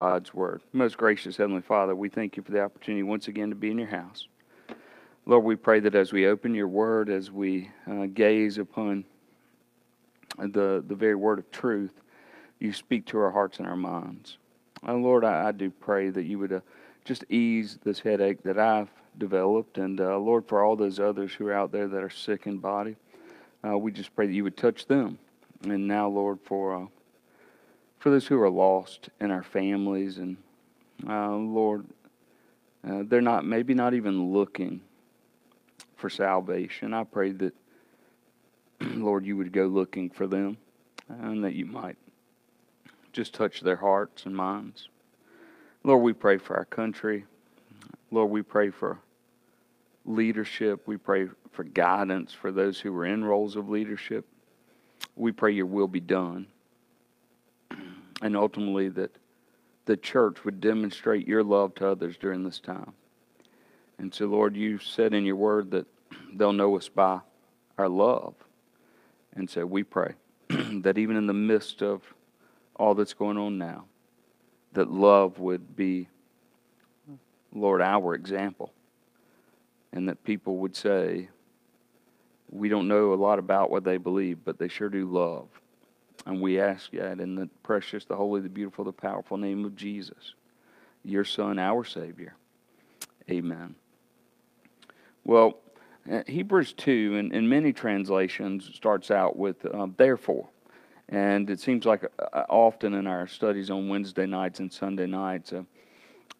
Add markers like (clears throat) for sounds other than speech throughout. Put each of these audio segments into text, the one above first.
God's word. Most gracious Heavenly Father, we thank you for the opportunity once again to be in your house. Lord, we pray that as we open your word, as we uh, gaze upon the, the very word of truth, you speak to our hearts and our minds. And Lord, I, I, do pray that you would uh, just ease this headache that I've developed. And uh, Lord, for all those others who are out there that are sick in body, uh, we just pray that you would touch them. And now, Lord, for uh, for those who are lost in our families and uh, Lord, uh, they're not maybe not even looking for salvation. I pray that (clears throat) Lord, you would go looking for them and that you might just touch their hearts and minds. Lord, we pray for our country. Lord, we pray for leadership. We pray for guidance for those who are in roles of leadership. We pray your will be done and ultimately that the church would demonstrate your love to others during this time. And so, Lord, you said in your word that (clears throat) they'll know us by our love. And so we pray (clears throat) that even in the midst of all that's going on now, that love would be, Lord, our example. And that people would say, we don't know a lot about what they believe, but they sure do love. And we ask that in the precious, the holy, the beautiful, the powerful name of Jesus, your Son, our Savior. Amen. Well, uh, Hebrews 2, in, in many translations, starts out with uh, therefore. And it seems like uh, often in our studies on Wednesday nights and Sunday nights, uh,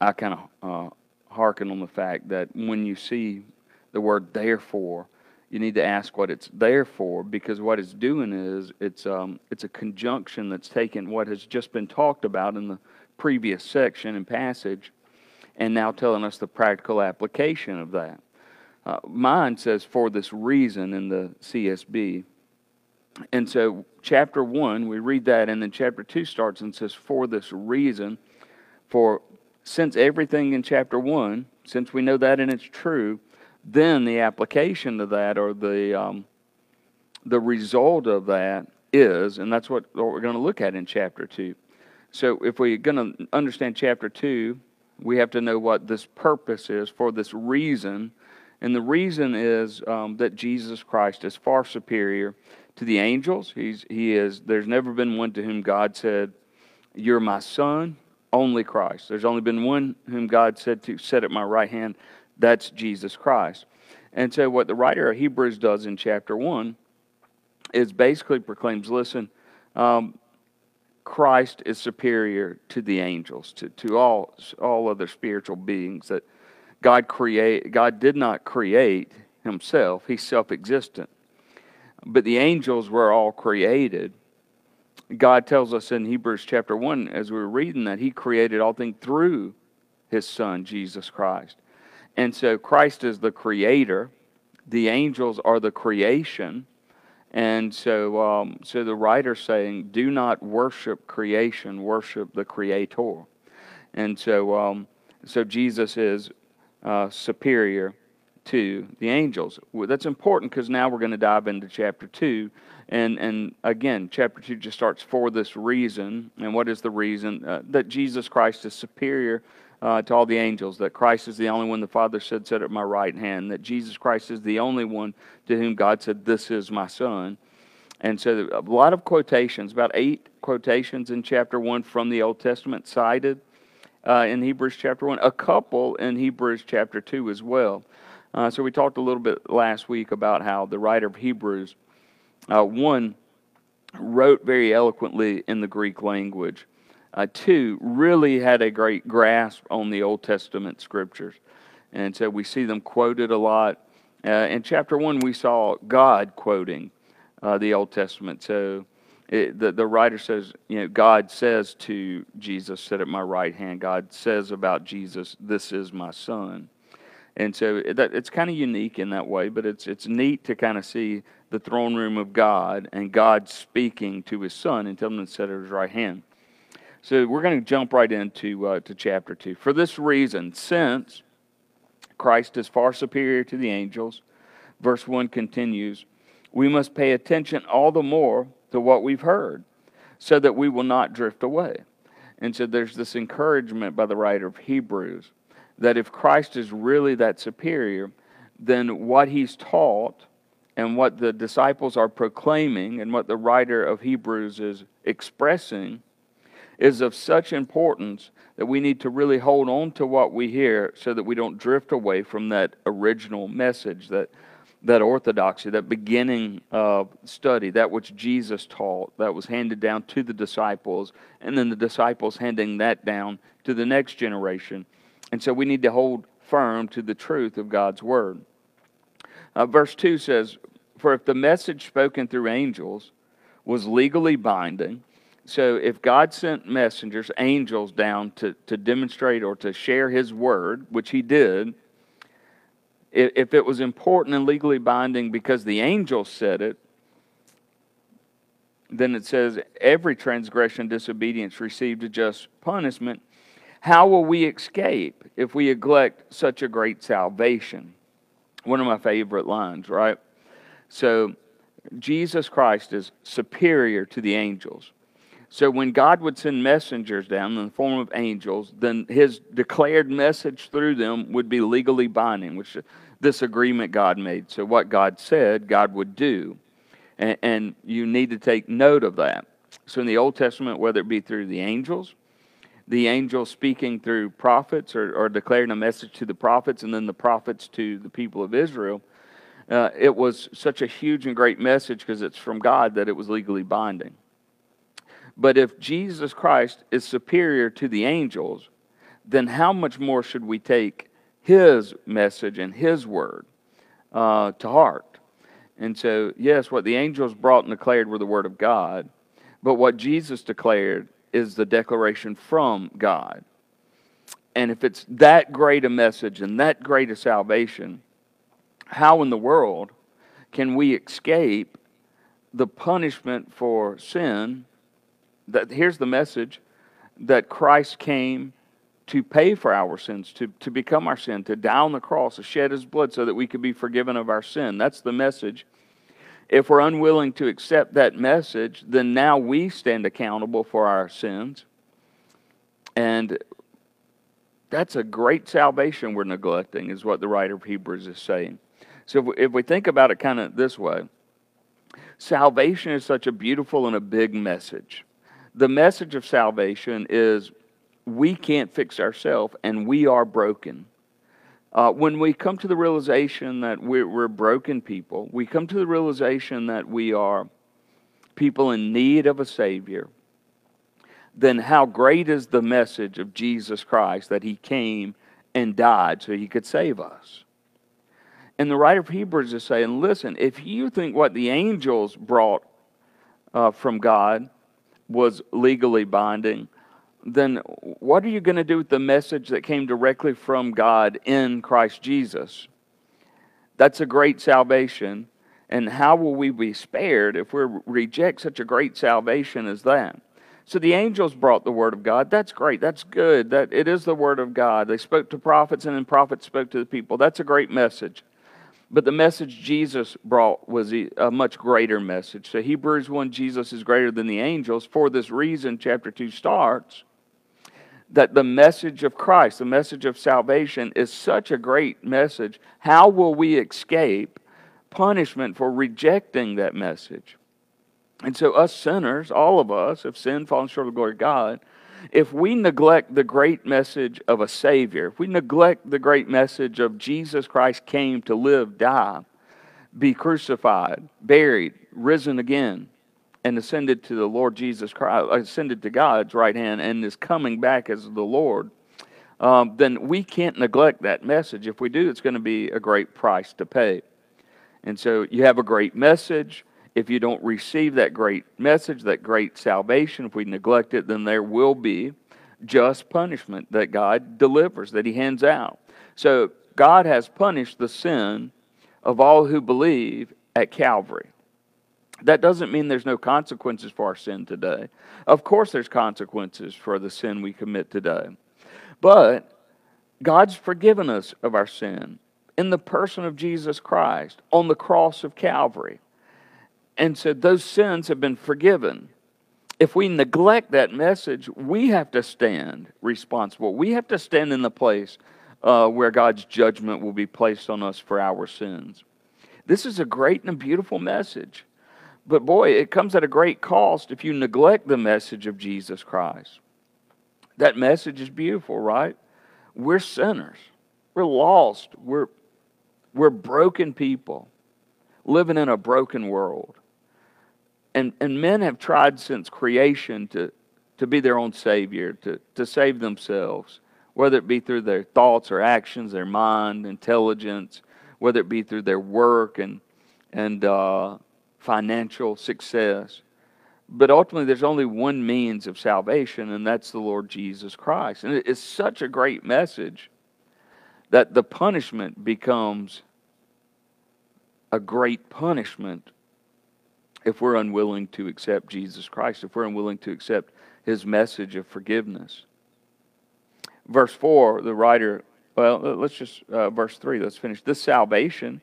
I kind of uh, hearken on the fact that when you see the word therefore, you need to ask what it's there for because what it's doing is it's um, it's a conjunction that's taken what has just been talked about in the previous section and passage and now telling us the practical application of that. Uh, mine says for this reason in the CSB. And so, chapter 1, we read that, and then chapter 2 starts and says, For this reason, for since everything in chapter 1, since we know that and it's true, then the application of that or the um, the result of that is, and that's what, what we're going to look at in chapter two. So if we're going to understand chapter two, we have to know what this purpose is for this reason, and the reason is um, that Jesus Christ is far superior to the angels. He's he is. There's never been one to whom God said, "You're my son." Only Christ. There's only been one whom God said to sit at my right hand that's Jesus Christ. And so, what the writer of Hebrews does in chapter 1 is basically proclaims listen, um, Christ is superior to the angels, to, to all, all other spiritual beings that God create God did not create himself, he's self-existent. But the angels were all created. God tells us in Hebrews chapter 1 as we were reading that he created all things through his son Jesus Christ. And so Christ is the creator, the angels are the creation. And so, um, so the writer saying, do not worship creation, worship the creator. And so, um, so Jesus is uh, superior to the angels. Well, that's important because now we're going to dive into chapter 2. And, and again, chapter 2 just starts for this reason. And what is the reason? Uh, that Jesus Christ is superior uh, to all the angels that Christ is the only one the Father said, Sit at my right hand, that Jesus Christ is the only one to whom God said, This is my Son. And so a lot of quotations, about eight quotations in chapter 1 from the Old Testament cited uh, in Hebrews chapter 1, a couple in Hebrews chapter 2 as well. Uh, so we talked a little bit last week about how the writer of Hebrews, uh, one, wrote very eloquently in the Greek language uh, two, really had a great grasp on the Old Testament scriptures. And so we see them quoted a lot. Uh, in chapter one, we saw God quoting uh, the Old Testament. So it, the, the writer says, you know, God says to Jesus, sit at my right hand. God says about Jesus, this is my son. And so that, it's kind of unique in that way, but it's, it's neat to kind of see the throne room of God and God speaking to his son and telling him to sit at his right hand. So we're going to jump right into uh, to chapter 2. For this reason, since Christ is far superior to the angels, verse 1 continues, we must pay attention all the more to what we've heard so that we will not drift away. And so there's this encouragement by the writer of Hebrews that if Christ is really that superior, then what he's taught and what the disciples are proclaiming and what the writer of Hebrews is expressing is of such importance that we need to really hold on to what we hear so that we don't drift away from that original message, that, that orthodoxy, that beginning of study, that which Jesus taught, that was handed down to the disciples, and then the disciples handing that down to the next generation. And so we need to hold firm to the truth of God's word. Uh, verse 2 says, For if the message spoken through angels was legally binding, so if God sent messengers, angels down to, to demonstrate or to share his word, which he did, if, it was important and legally binding because the angels said it, then it says every transgression, disobedience received a just punishment. How will we escape if we neglect such a great salvation? One of my favorite lines, right? So, Jesus Christ is superior to the angels. So when God would send messengers down in the form of angels, then his declared message through them would be legally binding, which this agreement God made. So what God said, God would do. And, and you need to take note of that. So in the Old Testament, whether it be through the angels, the angels speaking through prophets or, or declaring a message to the prophets, and then the prophets to the people of Israel, uh, it was such a huge and great message because it's from God that it was legally binding. But if Jesus Christ is superior to the angels, then how much more should we take his message and his word uh, to heart? And so, yes, what the angels brought and declared were the word of God, but what Jesus declared is the declaration from God. And if it's that great a message and that great a salvation, how in the world can we escape the punishment for sin that here's the message that Christ came to pay for our sins, to, to become our sin, to die on the cross, to shed his blood so that we could be forgiven of our sin. That's the message. If we're unwilling to accept that message, then now we stand accountable for our sins. And that's a great salvation we're neglecting, is what the writer of Hebrews is saying. So if we, if we think about it kind of this way, salvation is such a beautiful and a big message the message of salvation is we can't fix ourselves and we are broken. Uh, when we come to the realization that we're, we're broken people, we come to the realization that we are people in need of a Savior, then how great is the message of Jesus Christ that He came and died so He could save us? And the writer of Hebrews is saying, listen, if you think what the angels brought uh, from God was legally binding, then what are you going to do with the message that came directly from God in Christ Jesus? That's a great salvation. And how will we be spared if we reject such a great salvation as that? So the angels brought the word of God. That's great. That's good. That it is the word of God. They spoke to prophets and then prophets spoke to the people. That's a great message. But the message Jesus brought was a much greater message. So, Hebrews 1 Jesus is greater than the angels. For this reason, chapter 2 starts that the message of Christ, the message of salvation, is such a great message. How will we escape punishment for rejecting that message? And so, us sinners, all of us, have sinned, fallen short of the glory of God if we neglect the great message of a Savior, if we neglect the great message of Jesus Christ came to live, die, be crucified, buried, risen again, and ascended to the Lord Jesus Christ, ascended to God's right hand, and is coming back as the Lord, um, then we can't neglect that message. If we do, it's going to be a great price to pay. And so you have a great message if you don't receive that great message, that great salvation, if we neglect it, then there will be just punishment that God delivers, that He hands out. So God has punished the sin of all who believe at Calvary. That doesn't mean there's no consequences for our sin today. Of course, there's consequences for the sin we commit today. But God's forgiven us of our sin in the person of Jesus Christ on the cross of Calvary and said, Those sins have been forgiven. if we neglect that message, we have to stand responsible. We have to stand in the place uh, where God's judgment will be placed on us for our sins. This is a great and a beautiful message. But boy, it comes at a great cost if you neglect the message of Jesus Christ. That message is beautiful, right? We're sinners. We're lost. We're, we're broken people living in a broken world. And, and men have tried since creation to, to be their own savior, to, to save themselves, whether it be through their thoughts or actions, their mind, intelligence, whether it be through their work and, and uh, financial success. But ultimately, there's only one means of salvation, and that's the Lord Jesus Christ. And it's such a great message that the punishment becomes a great punishment if we're unwilling to accept Jesus Christ, if we're unwilling to accept his message of forgiveness. Verse 4, the writer, well, let's just, uh, verse 3, let's finish. This salvation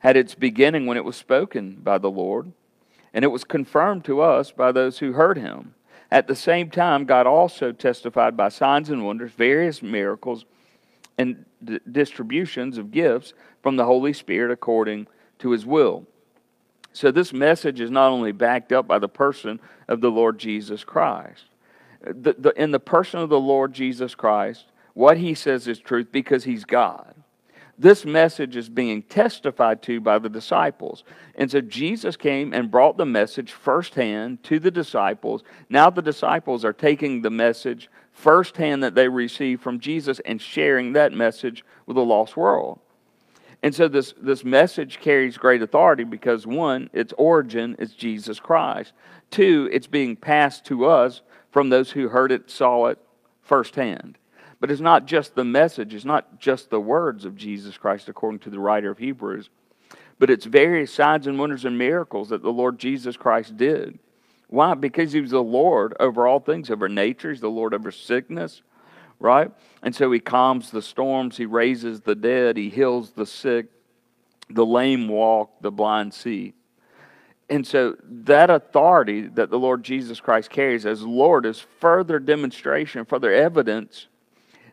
had its beginning when it was spoken by the Lord, and it was confirmed to us by those who heard him. At the same time, God also testified by signs and wonders, various miracles, and d- distributions of gifts from the Holy Spirit according to his will. So, this message is not only backed up by the person of the Lord Jesus Christ. The, the, in the person of the Lord Jesus Christ, what he says is truth because he's God. This message is being testified to by the disciples. And so Jesus came and brought the message firsthand to the disciples. Now the disciples are taking the message firsthand that they received from Jesus and sharing that message with the lost world. And so this, this message carries great authority because one, its origin is Jesus Christ. Two, it's being passed to us from those who heard it, saw it firsthand. But it's not just the message, it's not just the words of Jesus Christ, according to the writer of Hebrews, but it's various signs and wonders and miracles that the Lord Jesus Christ did. Why? Because he was the Lord over all things, over nature, he's the Lord over sickness, right? And so he calms the storms, he raises the dead, he heals the sick, the lame walk, the blind see. And so that authority that the Lord Jesus Christ carries as Lord is further demonstration, further evidence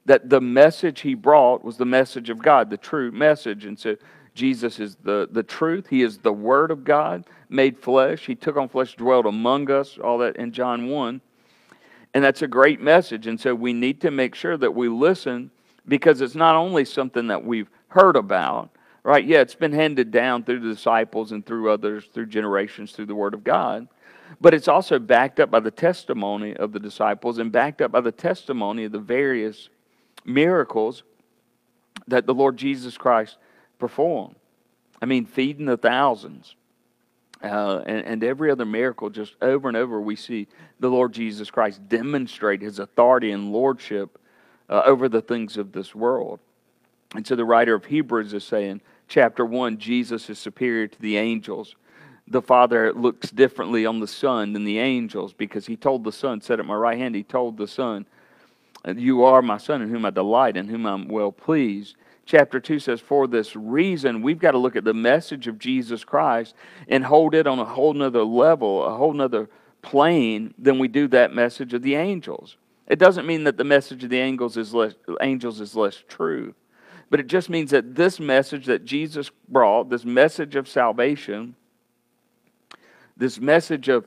that the message he brought was the message of God, the true message. And so Jesus is the, the truth. He is the Word of God made flesh. He took on flesh, dwelt among us, all that in John 1. And that's a great message. And so we need to make sure that we listen because it's not only something that we've heard about, right? Yeah, it's been handed down through the disciples and through others, through generations, through the Word of God. But it's also backed up by the testimony of the disciples and backed up by the testimony of the various miracles that the Lord Jesus Christ performed. I mean, feeding the thousands, uh, and, and, every other miracle, just over and over, we see the Lord Jesus Christ demonstrate his authority and lordship uh, over the things of this world. And so the writer of Hebrews is saying, chapter 1, Jesus is superior to the angels. The Father looks differently on the Son than the angels because he told the Son, set at my right hand, he told the Son, You are my Son in whom I delight, in whom I'm well pleased chapter 2 says, For this reason, we've got to look at the message of Jesus Christ and hold it on a whole nother level, a whole nother plane than we do that message of the angels. It doesn't mean that the message of the angels is less, angels is less true, but it just means that this message that Jesus brought, this message of salvation, this message of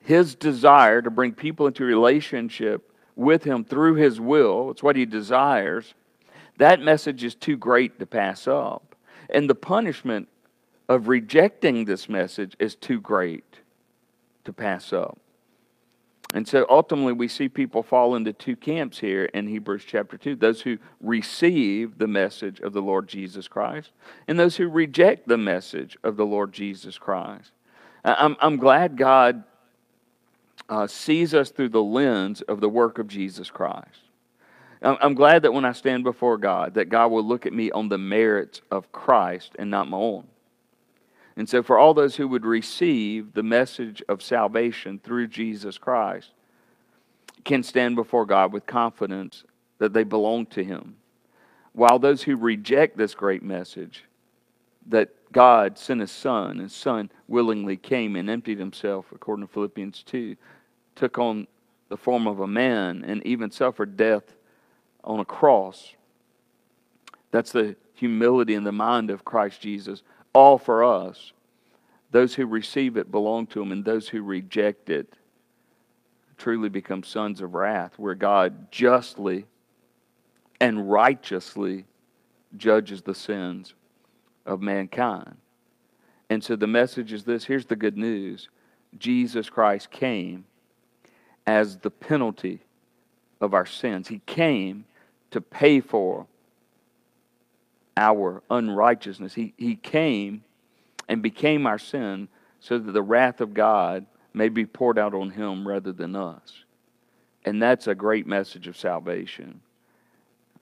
his desire to bring people into relationship with him through his will, it's what he desires that message is too great to pass up. And the punishment of rejecting this message is too great to pass up. And so ultimately, we see people fall into two camps here in Hebrews chapter 2 those who receive the message of the Lord Jesus Christ, and those who reject the message of the Lord Jesus Christ. I'm, I'm glad God uh, sees us through the lens of the work of Jesus Christ. I'm glad that when I stand before God, that God will look at me on the merits of Christ and not my own. And so, for all those who would receive the message of salvation through Jesus Christ, can stand before God with confidence that they belong to Him. While those who reject this great message, that God sent His Son, His Son willingly came and emptied Himself, according to Philippians 2, took on the form of a man and even suffered death on a cross. That's the humility in the mind of Christ Jesus, all for us. Those who receive it belong to Him, and those who reject it truly become sons of wrath, where God justly and righteously judges the sins of mankind. And so the message is this here's the good news Jesus Christ came as the penalty of our sins. He came to pay for our unrighteousness. He, he came and became our sin so that the wrath of God may be poured out on him rather than us. And that's a great message of salvation.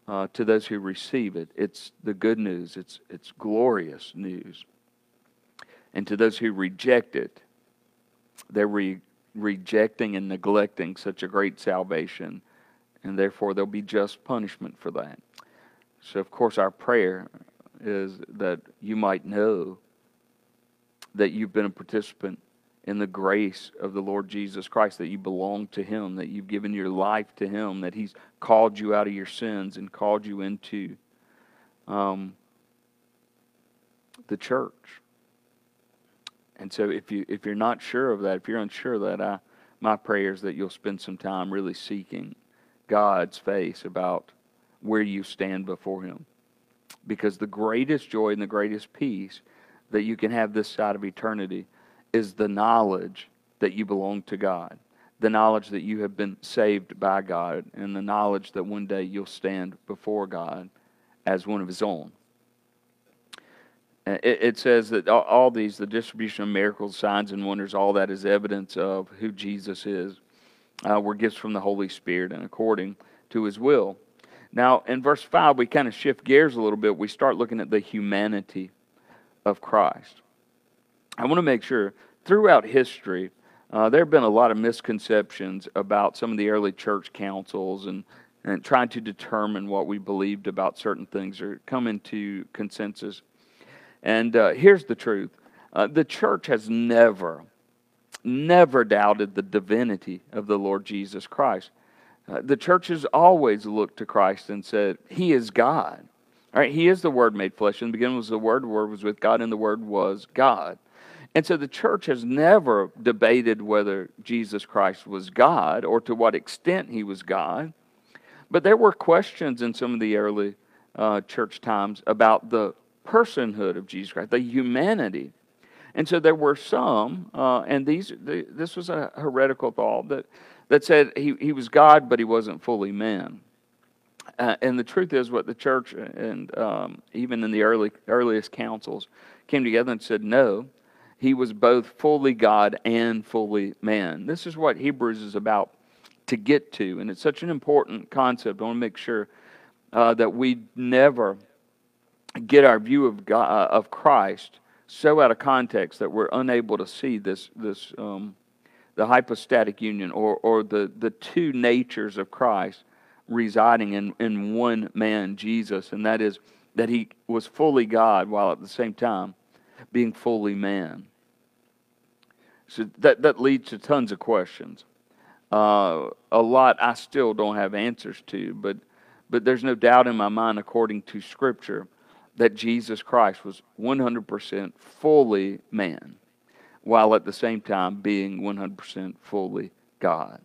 Uh, to those who receive it, it's the good news, it's, it's glorious news. And to those who reject it, they're re- rejecting and neglecting such a great salvation, and therefore there'll be just punishment for that. So, of course, our prayer is that you might know that you've been a participant in the grace of the Lord Jesus Christ, that you belong to Him, that you've given your life to Him, that He's called you out of your sins and called you into um, the church. And so, if you if you're not sure of that, if you're unsure of that, I, my prayer is that you'll spend some time really seeking God's face about where you stand before Him. Because the greatest joy and the greatest peace that you can have this side of eternity is the knowledge that you belong to God, the knowledge that you have been saved by God, and the knowledge that one day you'll stand before God as one of His own. It, says that all these, the distribution of miracles, signs, and wonders, all that is evidence of who Jesus is, uh, were gifts from the Holy Spirit and according to His will. Now, in verse 5, we kind of shift gears a little bit. We start looking at the humanity of Christ. I want to make sure throughout history, uh, there have been a lot of misconceptions about some of the early church councils and, and trying to determine what we believed about certain things or come into consensus. And uh, here's the truth uh, the church has never, never doubted the divinity of the Lord Jesus Christ. Uh, the church has always looked to Christ and said, He is God. All right, He is the Word made flesh. In the beginning was the Word, the Word was with God, and the Word was God. And so the church has never debated whether Jesus Christ was God or to what extent He was God. But there were questions in some of the early uh, church times about the personhood of Jesus Christ, the humanity. And so there were some, uh, and these the, this was a heretical thought that that said he, he was God, but he wasn't fully man. Uh, and the truth is, what the church and um, even in the early earliest councils came together and said, no, he was both fully God and fully man. This is what Hebrews is about to get to, and it's such an important concept. I want to make sure uh, that we never get our view of God, uh, of Christ so out of context that we're unable to see this this um, the hypostatic union or, or the, the two natures of Christ residing in, in one man, Jesus, and that is that he was fully God while at the same time being fully man. So that, that leads to tons of questions. Uh, a lot I still don't have answers to, but, but there's no doubt in my mind, according to Scripture, that Jesus Christ was 100% fully man while at the same time being 100% fully God.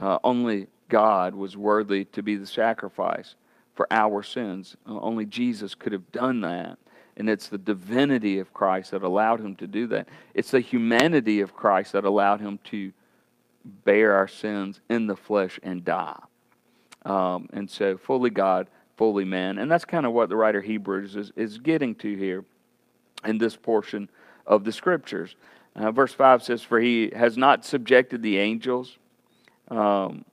Uh, only God was worthy to be the sacrifice for our sins. Uh, only Jesus could have done that. And it's the divinity of Christ that allowed him to do that. It's the humanity of Christ that allowed him to bear our sins in the flesh and die. Um, and so, fully God, fully man. And that's kind of what the writer Hebrews is, is getting to here in this portion of the scriptures. Uh, verse 5 says, For he has not subjected the angels um,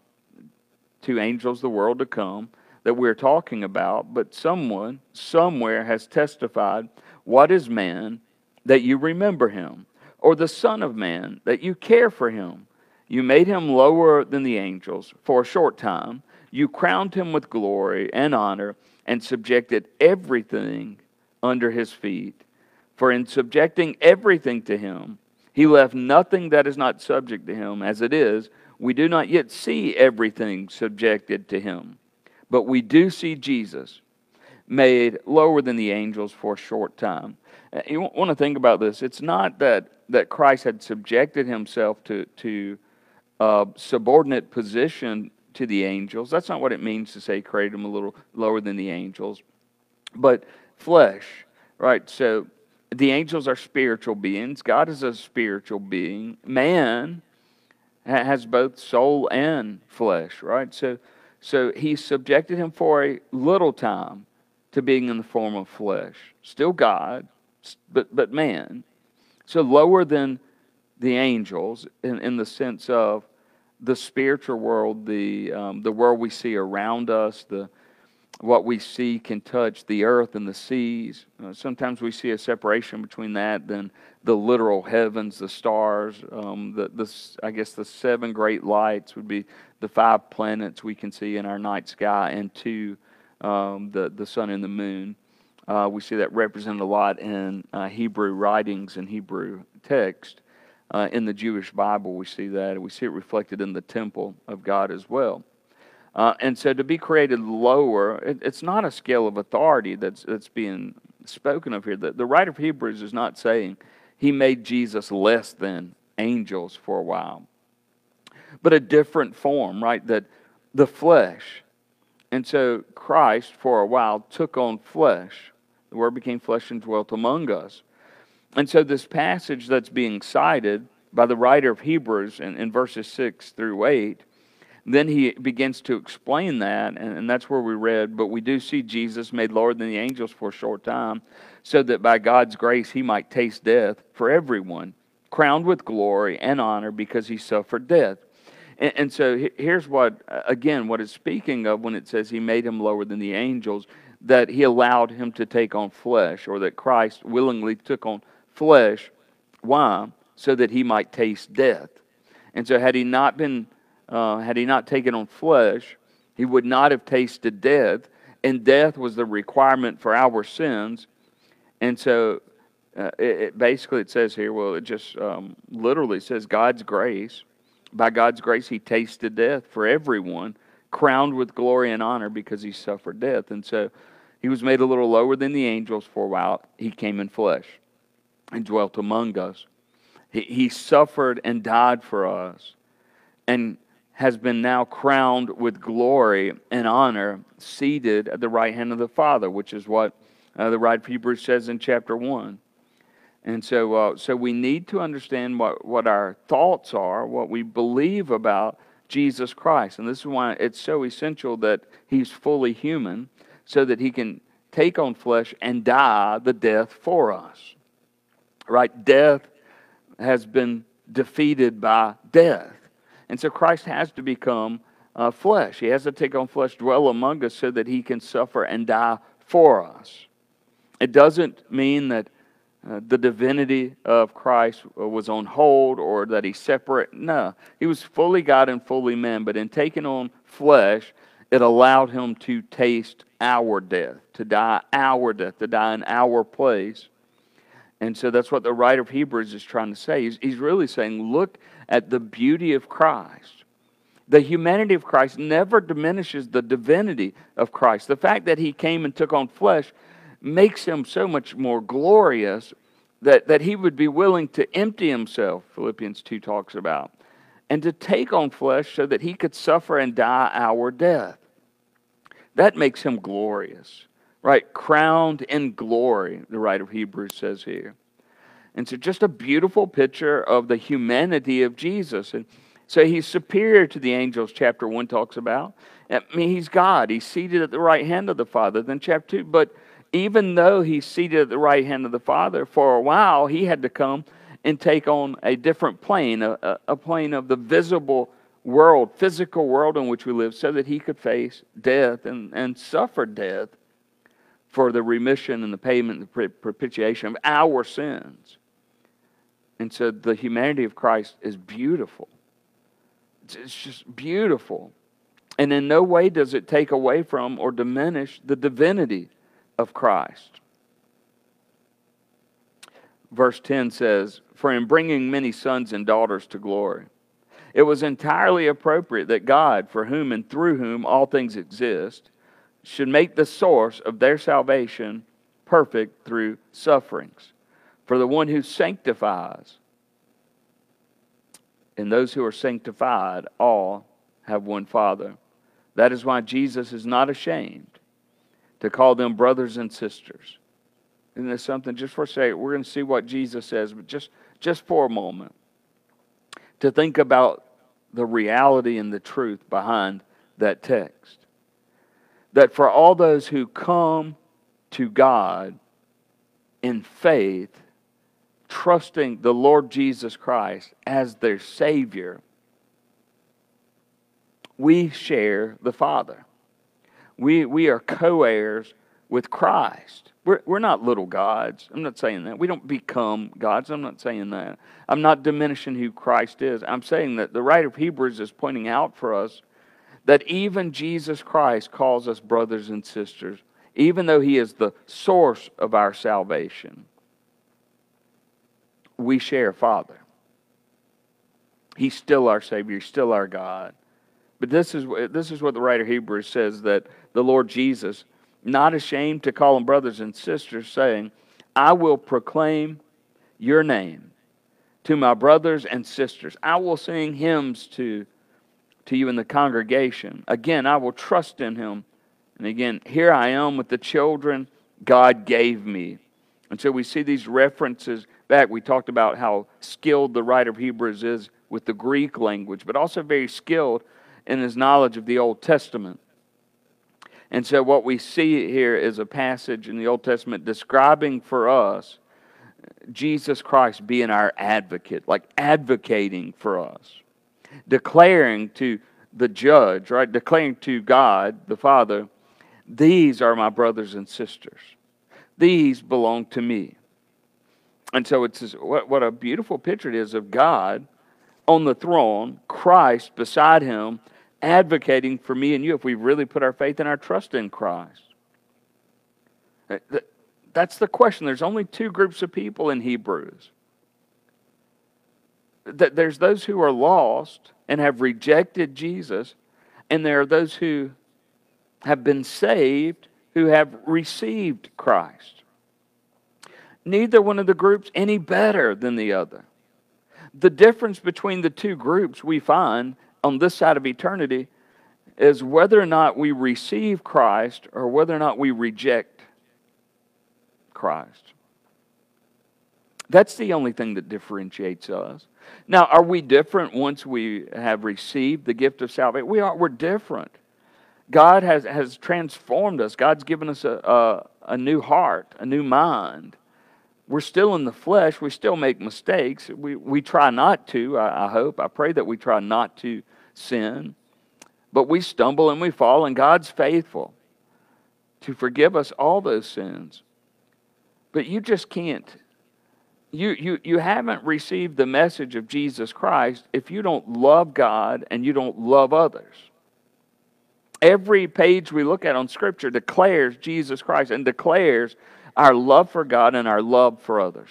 to angels the world to come that we're talking about, but someone somewhere has testified, What is man that you remember him? Or the Son of Man that you care for him? You made him lower than the angels for a short time. You crowned him with glory and honor and subjected everything under his feet. For in subjecting everything to him, he left nothing that is not subject to him. As it is, We do not yet see everything subjected to him, but we do see Jesus made lower than the angels for a short time. Uh, you want to think about this. It's not that, that Christ had subjected himself to, to a subordinate position to the angels. That's not what it means to say created him a little lower than the angels. But flesh, right? So the angels are spiritual beings. God is a spiritual being. Man has both soul and flesh, right? So, so he subjected him for a little time to being in the form of flesh. Still God, but, but man. So lower than the angels in, in the sense of the spiritual world, the, um, the world we see around us, the, what we see can touch the earth and the seas. Uh, sometimes we see a separation between that than the literal heavens, the stars. Um, the, the, I guess the seven great lights would be the five planets we can see in our night sky, and two, um, the, the sun and the moon. Uh, we see that represented a lot in uh, Hebrew writings and Hebrew text. Uh, in the Jewish Bible, we see that. We see it reflected in the temple of God as well. Uh, and so to be created lower, it, it's not a scale of authority that's, that's being spoken of here. The, the writer of Hebrews is not saying he made Jesus less than angels for a while, but a different form, right? That the flesh. And so Christ, for a while, took on flesh. The Word became flesh and dwelt among us. And so this passage that's being cited by the writer of Hebrews in, in verses 6 through 8 then he begins to explain that, and, and, that's where we read, but we do see Jesus made lower than the angels for a short time, so that by God's grace he might taste death for everyone, crowned with glory and honor because he suffered death. And, and so here's what, again, what it's speaking of when it says he made him lower than the angels, that he allowed him to take on flesh, or that Christ willingly took on flesh. Why? So that he might taste death. And so, had he not been uh, had he not taken on flesh, he would not have tasted death, and death was the requirement for our sins. And so, uh, it, it, basically, it says here, well, it just um, literally says God's grace. By God's grace, he tasted death for everyone, crowned with glory and honor because he suffered death. And so, he was made a little lower than the angels for a while. He came in flesh and dwelt among us. He, he suffered and died for us. And has been now crowned with glory and honor, seated at the right hand of the Father, which is what uh, the writer of Hebrews says in chapter 1. And so, uh, so we need to understand what, what our thoughts are, what we believe about Jesus Christ. And this is why it's so essential that he's fully human, so that he can take on flesh and die the death for us. Right? Death has been defeated by death. And so Christ has to become uh, flesh. He has to take on flesh, dwell among us, so that he can suffer and die for us. It doesn't mean that uh, the divinity of Christ was on hold or that he's separate. No, he was fully God and fully man, but in taking on flesh, it allowed him to taste our death, to die our death, to die in our place. And so that's what the writer of Hebrews is trying to say. He's, he's really saying, look at the beauty of Christ. The humanity of Christ never diminishes the divinity of Christ. The fact that he came and took on flesh makes him so much more glorious that, that he would be willing to empty himself, Philippians 2 talks about, and to take on flesh so that he could suffer and die our death. That makes him glorious, right? Crowned in glory, the writer of Hebrews says here. And so, just a beautiful picture of the humanity of Jesus. And so, he's superior to the angels, chapter 1 talks about. I mean, he's God. He's seated at the right hand of the Father. Then, chapter 2, but even though he's seated at the right hand of the Father, for a while, he had to come and take on a different plane, a, a plane of the visible world, physical world in which we live, so that he could face death and, and suffer death for the remission and the payment and the propitiation of our sins. And so the humanity of Christ is beautiful. It's just beautiful. And in no way does it take away from or diminish the divinity of Christ. Verse 10 says, For in bringing many sons and daughters to glory. it was entirely appropriate that God, for whom and through whom all things exist, should make the source of their salvation perfect through sufferings. For the one who sanctifies and those who are sanctified all have one Father. That is why Jesus is not ashamed to call them brothers and sisters. Isn't this something? Just for a second, we're going to see what Jesus says, but just, just for a moment, to think about the reality and the truth behind that text. That for all those who come to God in faith, trusting the Lord Jesus Christ as their Savior, we share the Father. We, we are co heirs with Christ. We're, we're not little gods. I'm not saying that. We don't become gods. I'm not saying that. I'm not diminishing who Christ is. I'm saying that the writer of Hebrews is pointing out for us that even Jesus Christ calls us brothers and sisters, even though he is the source of our salvation. We share Father. He's still our Savior, He's still our God. But this is, this is what the writer Hebrews says that the Lord Jesus, not ashamed to call them brothers and sisters, saying, I will proclaim your name to my brothers and sisters. I will sing hymns to, to you in the congregation. Again, I will trust in him. And again, here I am with the children God gave me. And so we see these references back. We talked about how skilled the writer of Hebrews is with the Greek language, but also very skilled in his knowledge of the Old Testament. And so, what we see here is a passage in the Old Testament describing for us Jesus Christ being our advocate, like advocating for us, declaring to the judge, right? Declaring to God, the Father, these are my brothers and sisters. These belong to me. And so it's what, what a beautiful picture it is of God on the throne, Christ beside him, advocating for me and you if we really put our faith and our trust in Christ. Uh, that's the question. There's only two groups of people in Hebrews. That there's those who are lost and have rejected Jesus, and there are those who have been saved who have received Christ. Neither one of the groups any better than the other. The difference between the two groups we find on this side of eternity is whether or not we receive Christ or whether or not we reject Christ. That's the only thing that differentiates us. Now, are we different once we have received the gift of salvation? We are. We're different. God has, has transformed us. God's given us a, a, a new heart, a new mind. We're still in the flesh. We still make mistakes. We, we try not to, I, I hope. I pray that we try not to sin. But we stumble and we fall, and God's faithful to forgive us all those sins. But you just can't. You, you, you haven't received the message of Jesus Christ if you don't love God and you don't love others. Every page we look at on Scripture declares Jesus Christ and declares our love for God and our love for others.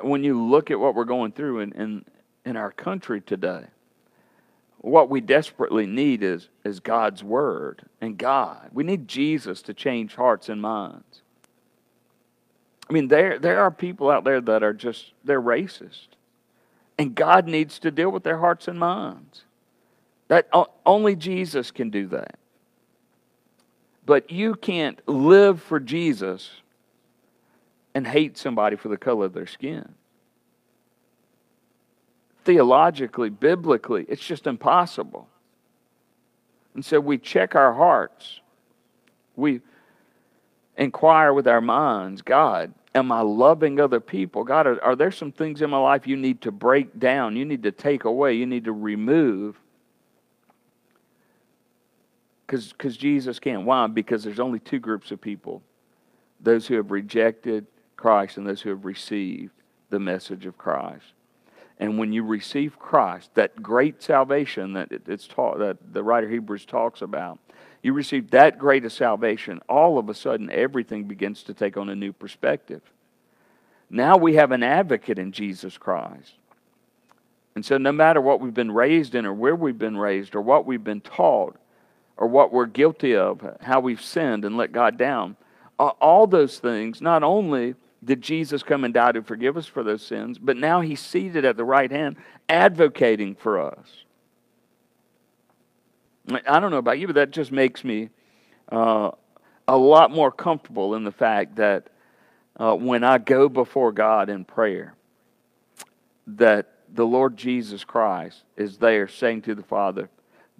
When you look at what we're going through in, in, in our country today, what we desperately need is, is God's Word and God. We need Jesus to change hearts and minds. I mean, there, there are people out there that are just, they're racist. And God needs to deal with their hearts and minds. That only Jesus can do that. But you can't live for Jesus and hate somebody for the color of their skin. Theologically, biblically, it's just impossible. And so we check our hearts. We inquire with our minds God, am I loving other people? God, are, are there some things in my life you need to break down? You need to take away? You need to remove? Because Jesus can't. Why? Because there's only two groups of people those who have rejected Christ and those who have received the message of Christ. And when you receive Christ, that great salvation that it's taught, that the writer Hebrews talks about, you receive that great a salvation, all of a sudden everything begins to take on a new perspective. now we have an advocate in Jesus Christ. And so, no matter what we've been raised in, or where we've been raised, or what we've been taught, or what we're guilty of, how we've sinned and let God down, all those things, not only did Jesus come and die to forgive us for those sins, but now he's seated at the right hand advocating for us. I don't know about you, but that just makes me uh, a lot more comfortable in the fact that uh, when I go before God in prayer, that the Lord Jesus Christ is there saying to the Father,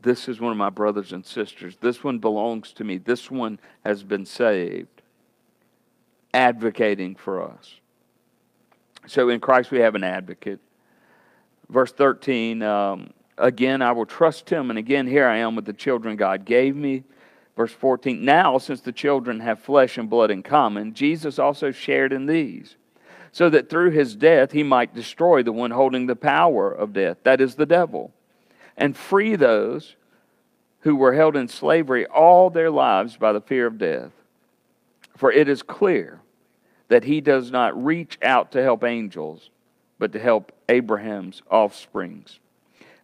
This is one of my brothers and sisters. This one belongs to me. This one has been saved. Advocating for us. So in Christ we have an advocate. Verse 13, um, again, I will trust him. And again, here I am with the children God gave me. Verse 14, now since the children have flesh and blood in common, Jesus also shared in these so that through his death he might destroy the one holding the power of death, that is the devil, and free those who were held in slavery all their lives by the fear of death. For it is clear that he does not reach out to help angels, but to help Abraham's offsprings.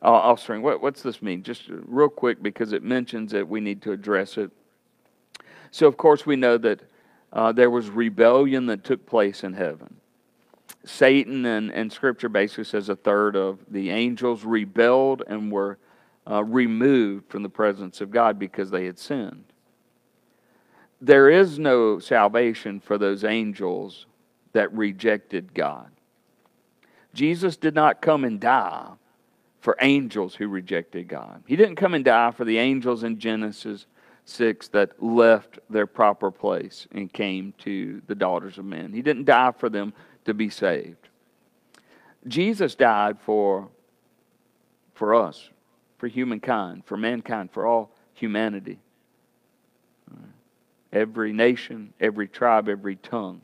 Uh, offspring. What, what's this mean? Just real quick, because it mentions that we need to address it. So, of course, we know that uh, there was rebellion that took place in heaven. Satan and, and Scripture basically says a third of the angels rebelled and were uh, removed from the presence of God because they had sinned. There is no salvation for those angels that rejected God. Jesus did not come and die for angels who rejected God. He didn't come and die for the angels in Genesis 6 that left their proper place and came to the daughters of men. He didn't die for them to be saved. Jesus died for, for us, for humankind, for mankind, for all humanity. Every nation, every tribe, every tongue.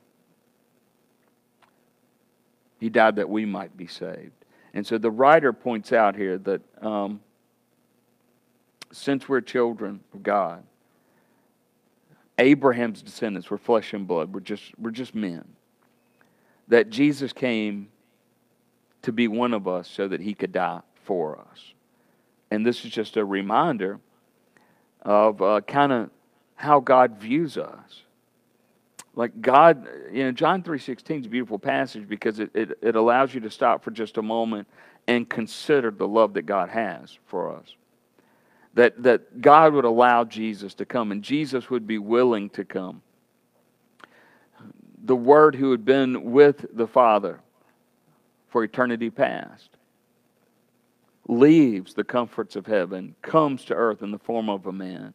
He died that we might be saved. And so the writer points out here that um, since we're children of God, Abraham's descendants were flesh and blood. We're just, we're just men that Jesus came to be one of us so that he could die for us. And this is just a reminder of uh, kind of how God views us. Like God, you know, John 3.16 is a beautiful passage because it, it, it allows you to stop for just a moment and consider the love that God has for us. That, that God would allow Jesus to come and Jesus would be willing to come the Word who had been with the Father for eternity past, leaves the comforts of heaven, comes to earth in the form of a man,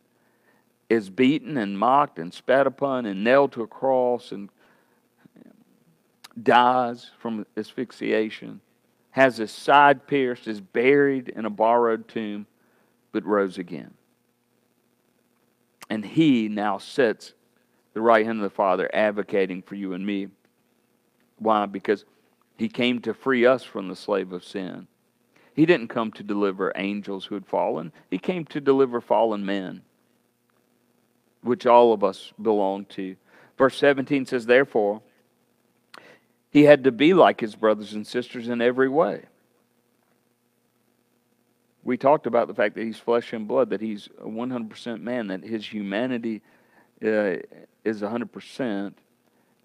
is beaten and mocked and spat upon and nailed to a cross and dies from asphyxiation, has his side pierced, is buried in a borrowed tomb, but rose again. And he now sits the right hand of the Father advocating for you and me. Why? Because he came to free us from the slave of sin. He didn't come to deliver angels who had fallen, he came to deliver fallen men, which all of us belong to. Verse 17 says, Therefore, he had to be like his brothers and sisters in every way. We talked about the fact that he's flesh and blood, that he's 100% man, that his humanity uh, is 100%,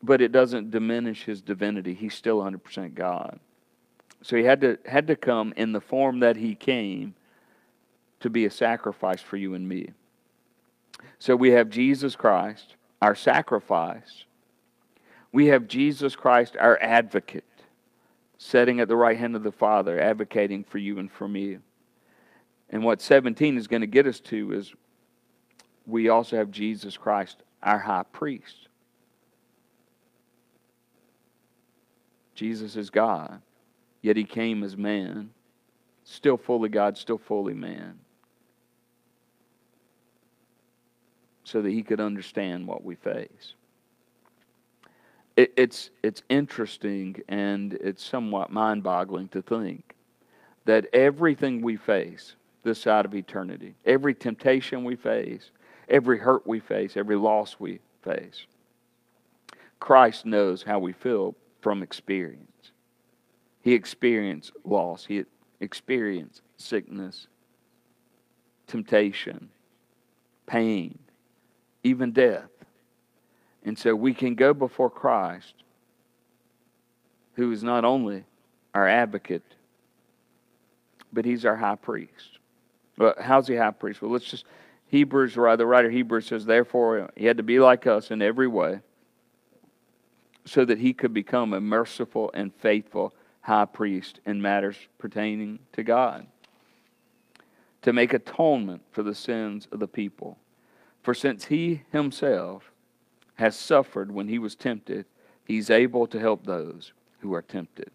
but it doesn't diminish his divinity. He's still 100% God. So he had to, had to come in the form that he came to be a sacrifice for you and me. So we have Jesus Christ, our sacrifice. We have Jesus Christ, our advocate, sitting at the right hand of the Father, advocating for you and for me. And what 17 is going to get us to is we also have Jesus Christ, our high priest. Jesus is God, yet he came as man, still fully God, still fully man, so that he could understand what we face. It, it's, it's interesting and it's somewhat mind boggling to think that everything we face this side of eternity, every temptation we face, every hurt we face, every loss we face. Christ knows how we feel from experience. He experienced loss, he experienced sickness, temptation, pain, even death. And so we can go before Christ, who is not only our advocate, but he's our high priest. Well, how's he high priest? Well, let's just, Hebrews, the writer Hebrews says, therefore, he had to be like us in every way, so that he could become a merciful and faithful high priest in matters pertaining to God, to make atonement for the sins of the people. For since he himself has suffered when he was tempted, he's able to help those who are tempted.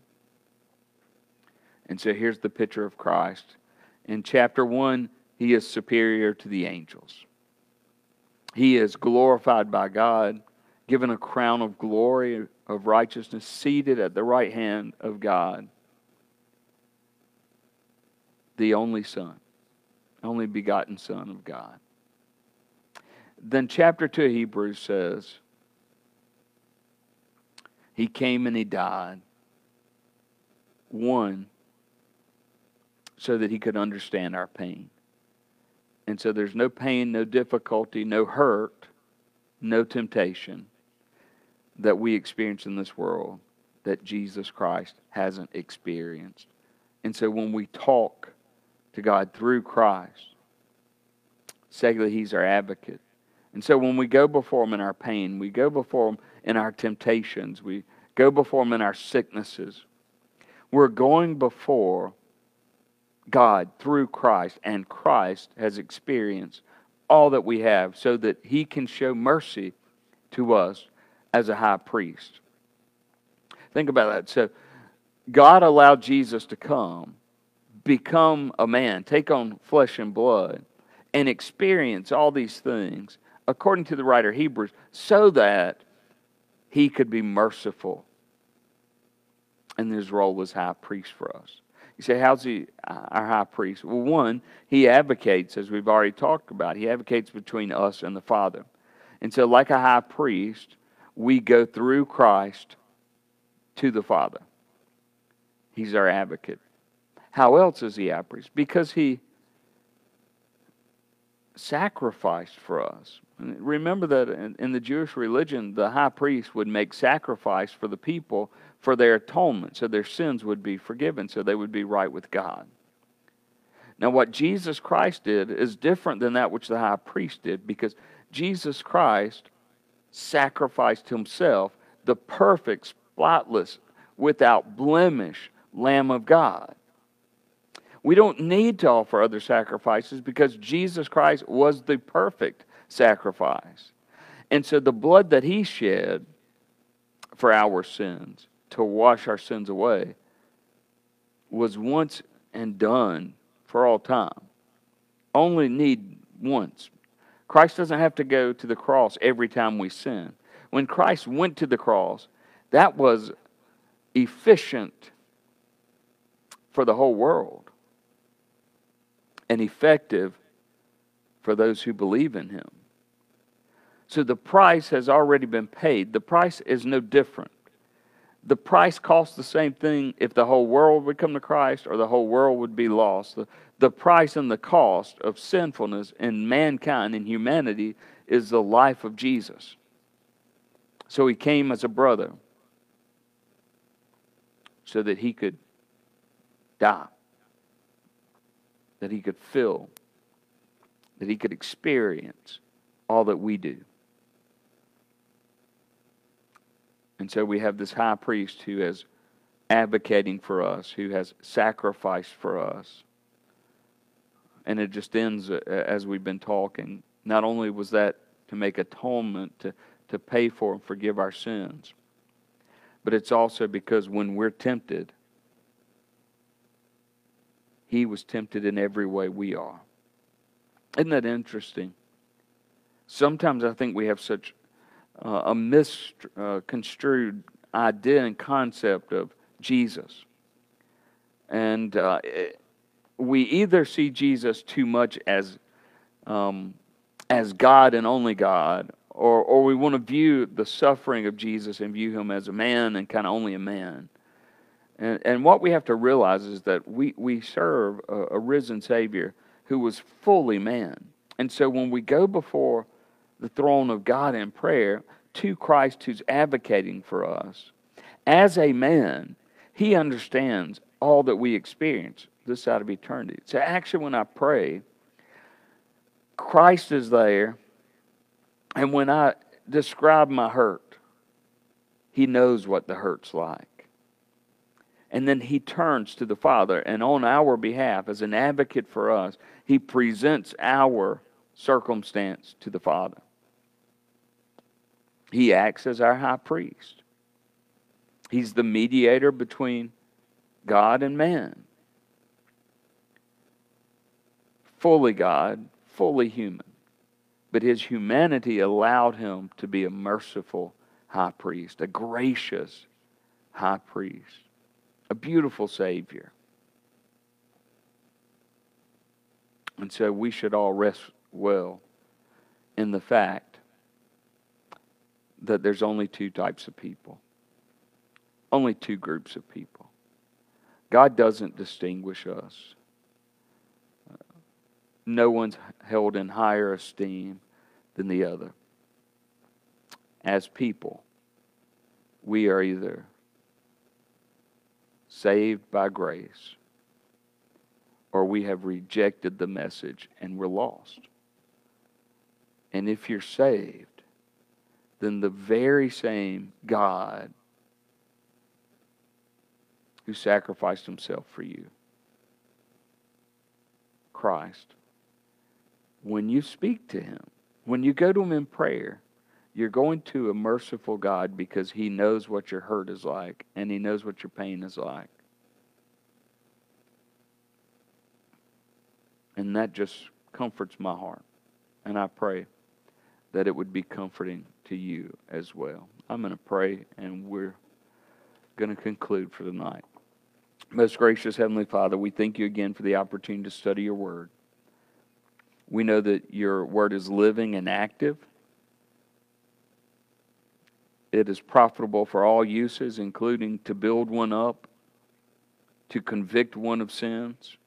And so here's the picture of Christ. In chapter 1, he is superior to the angels. He is glorified by God, given a crown of glory of righteousness, seated at the right hand of God, the only Son, only begotten Son of God. Then, chapter 2 of Hebrews says, He came and He died. One, so that He could understand our pain. And so there's no pain, no difficulty, no hurt, no temptation that we experience in this world that Jesus Christ hasn't experienced. And so when we talk to God through Christ, secondly, He's our advocate. And so when we go before Him in our pain, we go before Him in our temptations, we go before Him in our sicknesses, we're going before God through Christ, and Christ has experienced all that we have so that He can show mercy to us as a high priest. Think about that. So, God allowed Jesus to come, become a man, take on flesh and blood, and experience all these things, according to the writer Hebrews, so that he could be merciful. And his role was high priest for us. You say, how's he uh, our high priest? Well, one, he advocates, as we've already talked about, he advocates between us and the Father. And so, like a high priest, we go through Christ to the Father. He's our advocate. How else is he high priest? Because he sacrificed for us. Remember that in, the Jewish religion, the high priest would make sacrifice for the people for their atonement, so their sins would be forgiven, so they would be right with God. Now, what Jesus Christ did is different than that which the high priest did because Jesus Christ sacrificed himself, the perfect, spotless, without blemish Lamb of God. We don't need to offer other sacrifices because Jesus Christ was the perfect sacrifice. And so the blood that he shed for our sins, to wash our sins away, was once and done for all time. Only need once Christ doesn't have to go to the cross every time we sin. When Christ went to the cross, that was efficient for the whole world and effective for those who believe in him. So the price has already been paid. The price is no different. The price costs the same thing if the whole world would come to Christ or the whole world would be lost. The, the price and the cost of sinfulness in mankind and humanity is the life of Jesus. So he came as a brother so that he could die, that he could feel, that he could experience all that we do. And so we have this high priest who is advocating for us, who has sacrificed for us. And it just ends uh, as we've been talking. Not only was that to make atonement, to, to pay for and forgive our sins, but it's also because when we're tempted, he was tempted in every way we are. Isn't that interesting? Sometimes I think we have such uh, a misconstrued idea and concept of Jesus. And uh, we either see Jesus too much as, um, as God and only God, or, or we want to view the suffering of Jesus and view him as a man and kind of only a man. And, and what we have to realize is that we, we serve a, a risen Savior who was fully man. And so when we go before the throne of God in prayer to Christ who's advocating for us, as a man, he understands all that we experience this side of eternity. So actually, when I pray, Christ is there, and when I describe my hurt, he knows what the hurt's like. And then he turns to the Father, and on our behalf, as an advocate for us, he presents our circumstance to the Father. He acts as our high priest. He's the mediator between God and man. Fully God, fully human. But his humanity allowed him to be a merciful high priest, a gracious high priest, a beautiful Savior. And so we should all rest well in the fact that there's only two types of people, only two groups of people. God doesn't distinguish us. Uh, no one's held in higher esteem than the other. As people, we are either saved by grace or we have rejected the message and we're lost. And if you're saved, then the very same God who sacrificed himself for you, Christ, when you speak to him, when you go to him in prayer, you're going to a merciful God because he knows what your hurt is like and he knows what your pain is like. And that just comforts my heart. And I pray that it would be comforting to you as well. I'm going to pray and we're going to conclude for the night. Most gracious Heavenly Father, we thank you again for the opportunity to study your word. We know that your word is living and active. It is profitable for all uses, including to build one up, to convict one of sins.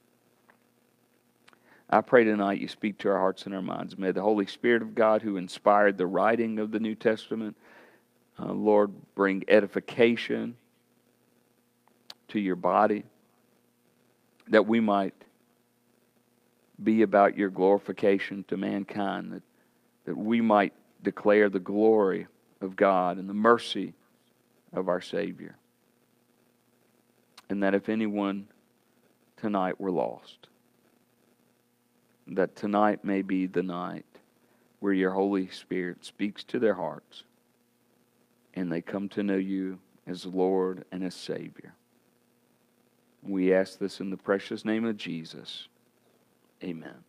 I pray tonight you speak to our hearts and our minds. May the Holy Spirit of God, who inspired the writing of the New Testament, uh, Lord, bring edification to your body, that we might be about your glorification to mankind, that, that we might declare the glory of God and the mercy of our Savior. And that if anyone tonight were lost, that tonight may be the night where your Holy Spirit speaks to their hearts and they come to know you as Lord and as Savior. We ask this in the precious name of Jesus. Amen.